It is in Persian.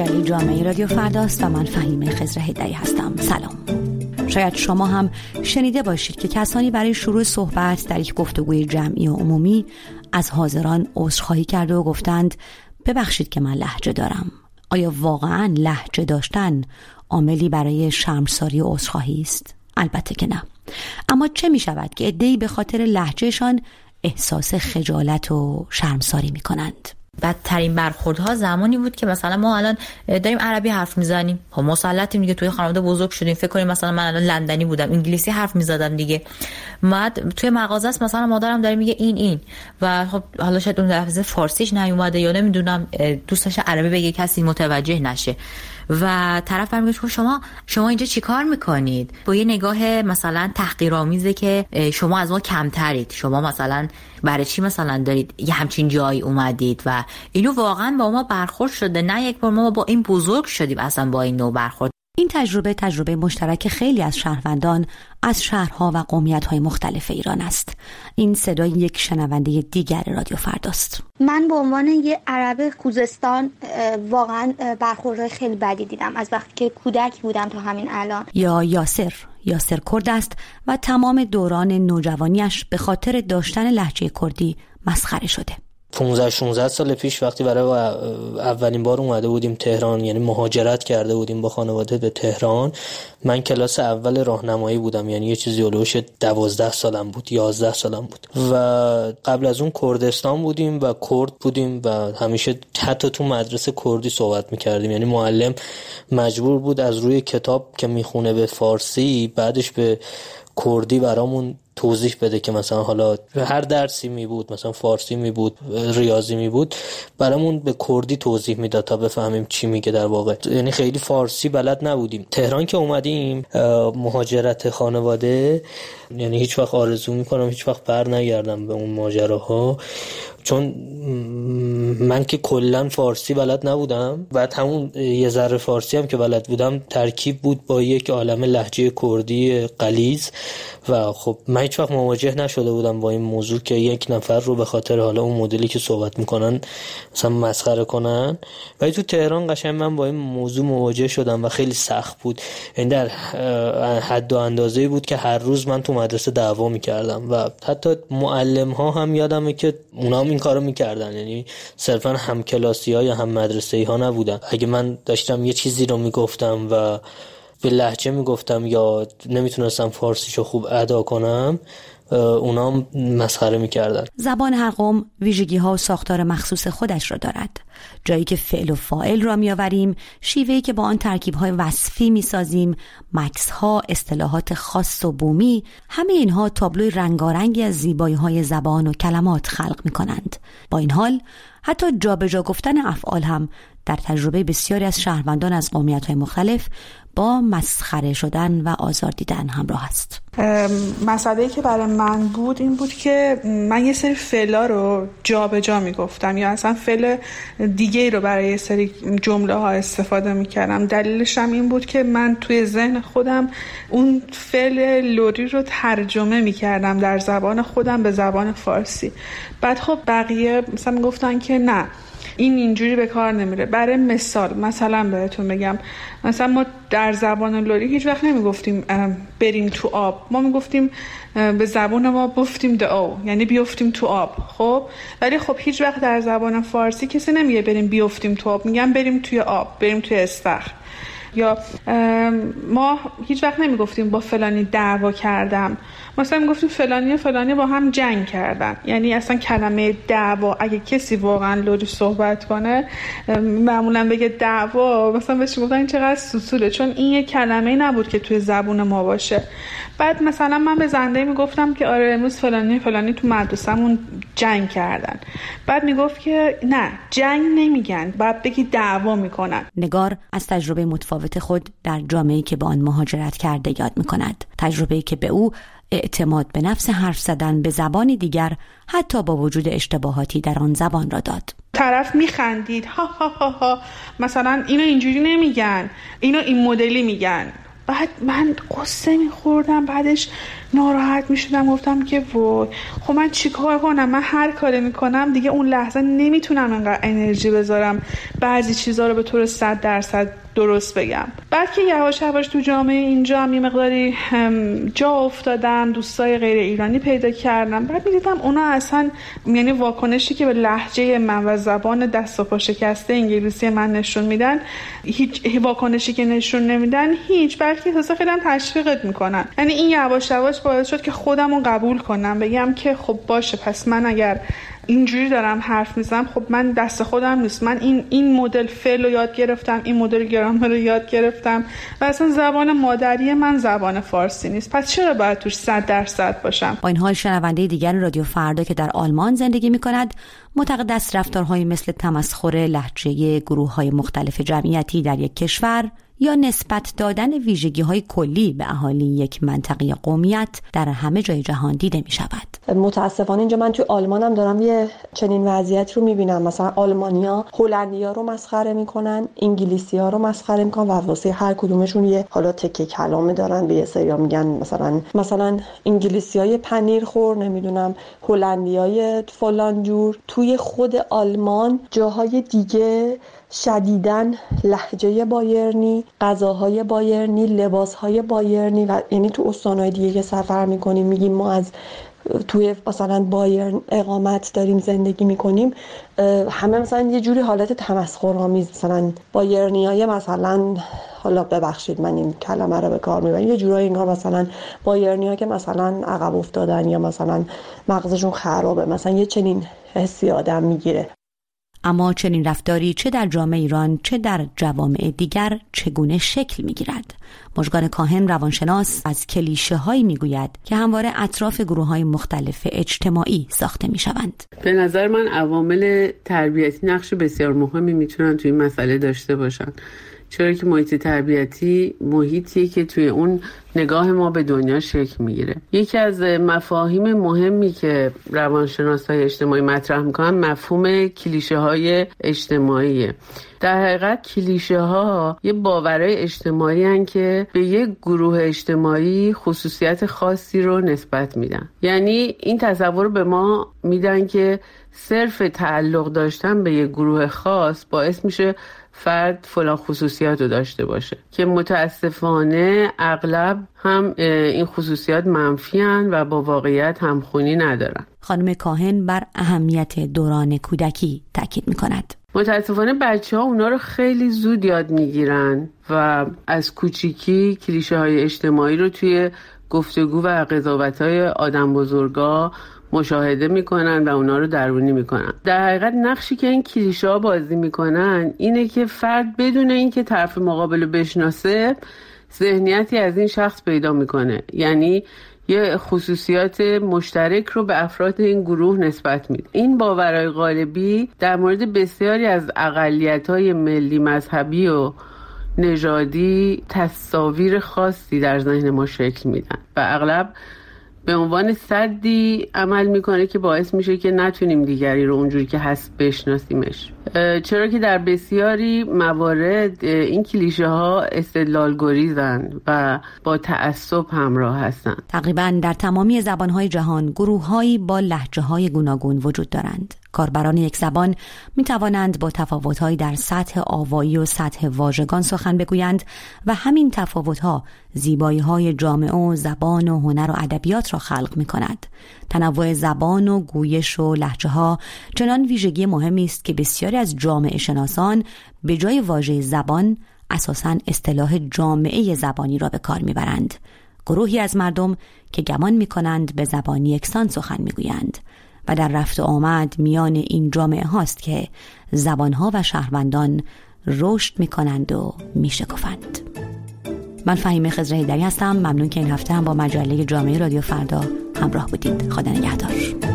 مجله جامعه رادیو فرداست و من فهیم خزر هدایی هستم. سلام. شاید شما هم شنیده باشید که کسانی برای شروع صحبت در یک گفتگوی جمعی و عمومی از حاضران عذرخواهی کرده و گفتند ببخشید که من لحجه دارم. آیا واقعا لحجه داشتن عاملی برای شرمساری و عذرخواهی است؟ البته که نه. اما چه می شود که ادهی به خاطر لحجهشان احساس خجالت و شرمساری می کنند بدترین برخوردها زمانی بود که مثلا ما الان داریم عربی حرف می‌زنیم. خب مسلطیم دیگه توی خانواده بزرگ شدیم. فکر کنیم مثلا من الان لندنی بودم انگلیسی حرف می‌زدم دیگه. بعد توی مغازه است مثلا مادرم داره میگه این این. و خب حالا شاید اون لفظ فارسیش نیومده یا نمی‌دونم دوستش عربی بگه کسی متوجه نشه. و طرف برمیگه خب شما شما اینجا چیکار می‌کنید؟ با یه نگاه مثلا تحقیرآمیزه که شما از ما کمترید. شما مثلا برای چی مثلا دارید یه همچین جایی اومدید و اینو واقعا با ما برخورد شده. نه یک بار ما با این بزرگ شدیم اصلا با این نوع برخورد. این تجربه تجربه مشترک خیلی از شهروندان از شهرها و قومیت‌های مختلف ایران است. این صدای یک شنونده دیگر رادیو فرداست. من به عنوان یه عرب خوزستان واقعا برخورد خیلی بدی دیدم از وقتی که کودک بودم تا همین الان. یا یاسر. یاسر کرد است و تمام دوران نوجوانیش به خاطر داشتن لحجه کردی مسخره شده. 15 16 سال پیش وقتی برای اولین بار اومده بودیم تهران یعنی مهاجرت کرده بودیم با خانواده به تهران من کلاس اول راهنمایی بودم یعنی یه چیزی اولوش 12 سالم بود 11 سالم بود. و قبل از اون کردستان بودیم و کرد بودیم و همیشه حتی تو مدرسه کردی صحبت می‌کردیم. یعنی معلم مجبور بود از روی کتاب که می‌خونه به فارسی بعدش به کردی برامون توضیح بده که مثلا حالا هر درسی می بود مثلا فارسی می بود ریاضی می بود برامون به کردی توضیح می‌داد تا بفهمیم چی میگه در واقع. یعنی خیلی فارسی بلد نبودیم. تهران که اومدیم مهاجرت خانواده یعنی هیچ وقت آرزو می‌کنم هیچ وقت بر نگردم به اون ماجراها. چون من که کلا فارسی بلد نبودم بعد همون یه ذره فارسی هم که بلد بودم ترکیب بود با یک عالم لحجه کردی قلیز و خب من هیچ وقت مواجه نشده بودم با این موضوع که یک نفر رو به خاطر حالا اون مدلی که صحبت می‌کنن مثلا مسخره کنن. ولی تو تهران قشنگ من با این موضوع مواجه شدم و خیلی سخت بود. این در حد و اندازه بود که هر روز من تو مدرسه دعوا می‌کردم و حتی معلم ها هم یادمه که اونا هم کارو می‌کردن. یعنی صرفا هم کلاسی ها یا هم مدرسه ها نبودن. اگه من داشتم یه چیزی رو می‌گفتم و به لحجه می‌گفتم یا نمی‌تونستم فارسیشو خوب ادا کنم اونا مسخره می‌کردن. زبان هر قوم ویژگی ها و ساختار مخصوص خودش را دارد. جایی که فعل و فائل را میآوریم شیوهی که با آن ترکیب های وصفی می‌سازیم مکس ها اصطلاحات خاص و بومی همه اینها تابلوی رنگارنگی از زیبایی های زبان و کلمات خلق می کنند با این حال حتی جابجا جا گفتن افعال هم در تجربه بسیاری از شهروندان از قومیت های مختلف با مسخره شدن و آزار دیدن همراه است. مسئله که برای من بود این بود که من یه سری فعلا رو جابجا جا می‌گفتم. یا اصلا فعل دیگه رو برای یه سری جمله ها استفاده می‌کردم. دلیلش هم این بود که من توی ذهن خودم اون فعل لوری رو ترجمه می‌کردم در زبان خودم به زبان فارسی. بعد خب بقیه مثلا می‌گفتن که نه این اینجوری به کار نمیره. برای مثال مثلا بهتون بگم مثلا ما در زبان لوری هیچ وقت نمی‌گفتیم بریم تو آب. ما می‌گفتیم به زبان ما بفتیم دو او یعنی بیفتیم تو آب. خب؟ ولی خب هیچ وقت در زبان فارسی کسی نمیگه بریم بیفتیم تو آب. میگن بریم توی آب بریم توی استخر. یا ما هیچ وقت نمی‌گفتیم با فلانی دعوا کردم. مثلا می‌گفتیم فلانی و فلانی با هم جنگ کردن. یعنی اصلا کلمه دعوا اگه کسی واقعا لوری صحبت کنه معمولا بگه دعوا مثلا بهش می‌گفتن چقدر سوسوله. چون این یه کلمه نبود که توی زبون ما باشه. بعد مثلا من به زنده می‌گفتم که آره امروز فلانی فلانی تو مدرسهمون جنگ کردن. بعد می‌گفت که نه جنگ نمیگن بعد بگی دعوا می‌کنن. نگار از تجربه متفاوت خود در جامعه که با آن مهاجرت کرده یاد می‌کند. تجربه که به او اعتماد به نفس حرف زدن به زبانی دیگر حتی با وجود اشتباهاتی در آن زبان را داد. طرف میخندید. ها ها ها ها. مثلا اینو اینجوری نمیگن. اینو این مدلی میگن. بعد من قصه میخوردم بعدش ناراحت می‌شدم گفتم که وای. خب من چیکار کنم؟ من هر کاری می‌کنم دیگه اون لحظه نمی‌تونم انقدر انرژی بذارم. بعضی چیزها رو به طور صد درصد درست بگم. بعد که یواش یواش تو جامعه اینجا هم یه مقداری جا افتادم دوستای غیر ایرانی پیدا کردم بعد می‌دیدم اونا اصلا یعنی واکنشی که به لحجه من و زبان دست و پا شکسته انگلیسی من نشون میدن هیچ واکنشی که نشون نمیدن هیچ بلکه حسا خیلی تشویقت می‌کنن. یعنی این یواش یواش باعث شد که خودم قبول کنم. بگم که خب باشه پس من اگر اینجوری دارم حرف می‌زنم خب من دست خودم نیست. من این این مدل فعل رو یاد گرفتم این مدل گرامر رو یاد گرفتم و اصلا زبان مادری من زبان فارسی نیست. پس چرا باید توش صد درصد باشم؟ با این حال شنونده دیگر رادیو فردا که در آلمان زندگی می‌کند معتقد است رفتارهایی مثل تمسخر لحجه گروه های مختلف جمعیتی در یک کشور یا نسبت دادن ویژگی های کلی به اهالی یک منطقه قومیت در همه جای جهان دیده می شود. متاسفانه اینجا من توی آلمانم دارم یه چنین وضعیت رو می‌بینم. مثلا آلمانیا هلندیا رو مسخره می‌کنن انگلیسی ها رو مسخره می‌کنن و واسه هر کدومشون یه حالا تکه کلامه دارن به یه سریا میگن مثلا مثلا انگلیسی های پنیر خور نمی‌دونم هلندی های فلان جور. توی خود آلمان جاهای دیگه شدیدن لحجه بایرنی غذاهای بایرنی لباسهای بایرنی و یعنی تو استانهای دیگه که سفر می‌کنیم میگیم ما از توی مثلا بایرن اقامت داریم زندگی می‌کنیم همه مثلا یه جوری حالت تمسخرآمیز مثلا بایرنی های مثلا حالا ببخشید من این کلمه رو به کار می‌برم یه جورایی انگار مثلا بایرنی ها که مثلا عقب افتادن یا مثلا مغزشون خرابه مثلا یه چنین حسی آدم می‌گیره. اما چنین رفتاری چه در جامعه ایران چه در جوامع دیگر چگونه شکل می گیرد؟ مژگان کاهن روانشناس از کلیشه هایی می گوید که همواره اطراف گروه های مختلف اجتماعی ساخته می شوند. به نظر من عوامل تربیتی نقش بسیار مهمی می‌تونن توی این مسئله داشته باشن چرا که محیط تربیتی محیطیه که توی اون نگاه ما به دنیا شکل می‌گیره. یکی از مفاهیم مهمی که روانشناس های اجتماعی مطرح می‌کنن مفهوم کلیشه های اجتماعیه. در حقیقت کلیشه ها یه باورهای اجتماعی هن که به یک گروه اجتماعی خصوصیت خاصی رو نسبت میدن. یعنی این تصور به ما میدن که صرف تعلق داشتن به یک گروه خاص باعث میشه فرد فلان خصوصیات رو داشته باشه. که متاسفانه اغلب هم این خصوصیات منفی و با واقعیت همخونی ندارن. خانم کاهن بر اهمیت دوران کودکی تاکید می کند متاسفانه بچه ها اونا رو خیلی زود یاد می‌گیرن و از کوچیکی کلیشه های اجتماعی رو توی گفتگو و قضاوت های آدم بزرگا مشاهده می‌کنن و اونا رو درونی می‌کنن. در حقیقت نقشی که این کلیشه ها بازی می‌کنن اینه که فرد بدون اینکه طرف مقابل بشناسه ذهنیتی از این شخص پیدا می‌کنه. یعنی یه خصوصیات مشترک رو به افراد این گروه نسبت میده. این باورهای غالبی در مورد بسیاری از اقلیت های ملی مذهبی و نژادی تصاویر خاصی در ذهن ما شکل میدن. و اغلب به عنوان صدی عمل می‌کنه که باعث میشه که نتونیم دیگری رو اونجوری که هست بشناسیمش. چرا که در بسیاری موارد این کلیشه ها استدلال گریزن و با تعصب همراه هستند. تقریبا در تمامی زبانهای جهان گروههایی با لحجه های گوناگون وجود دارند. کاربران یک زبان می توانند با تفاوتهایی در سطح آوایی و سطح واژگان سخن بگویند و همین تفاوتها زیبایی های جامعه و زبان و هنر و ادبیات را خلق می کند. تنوع زبان و گویش و لحجه ها چنان ویژگی مهمی است که بسیاری از جامعه شناسان به جای واژه زبان اساسا اصطلاح جامعه زبانی را به کار می‌برند. گروهی از مردم که گمان می کنند به زبانی یکسان سخن می‌گویند و در رفت و آمد میان این جامعه هاست که زبانها و شهروندان رشد می کنند و می شکفند. من فهیم خزره هستم. ممنون که این هفته هم با مجله جامعه رادیو فردا همراه بودید. خدا نگهدار.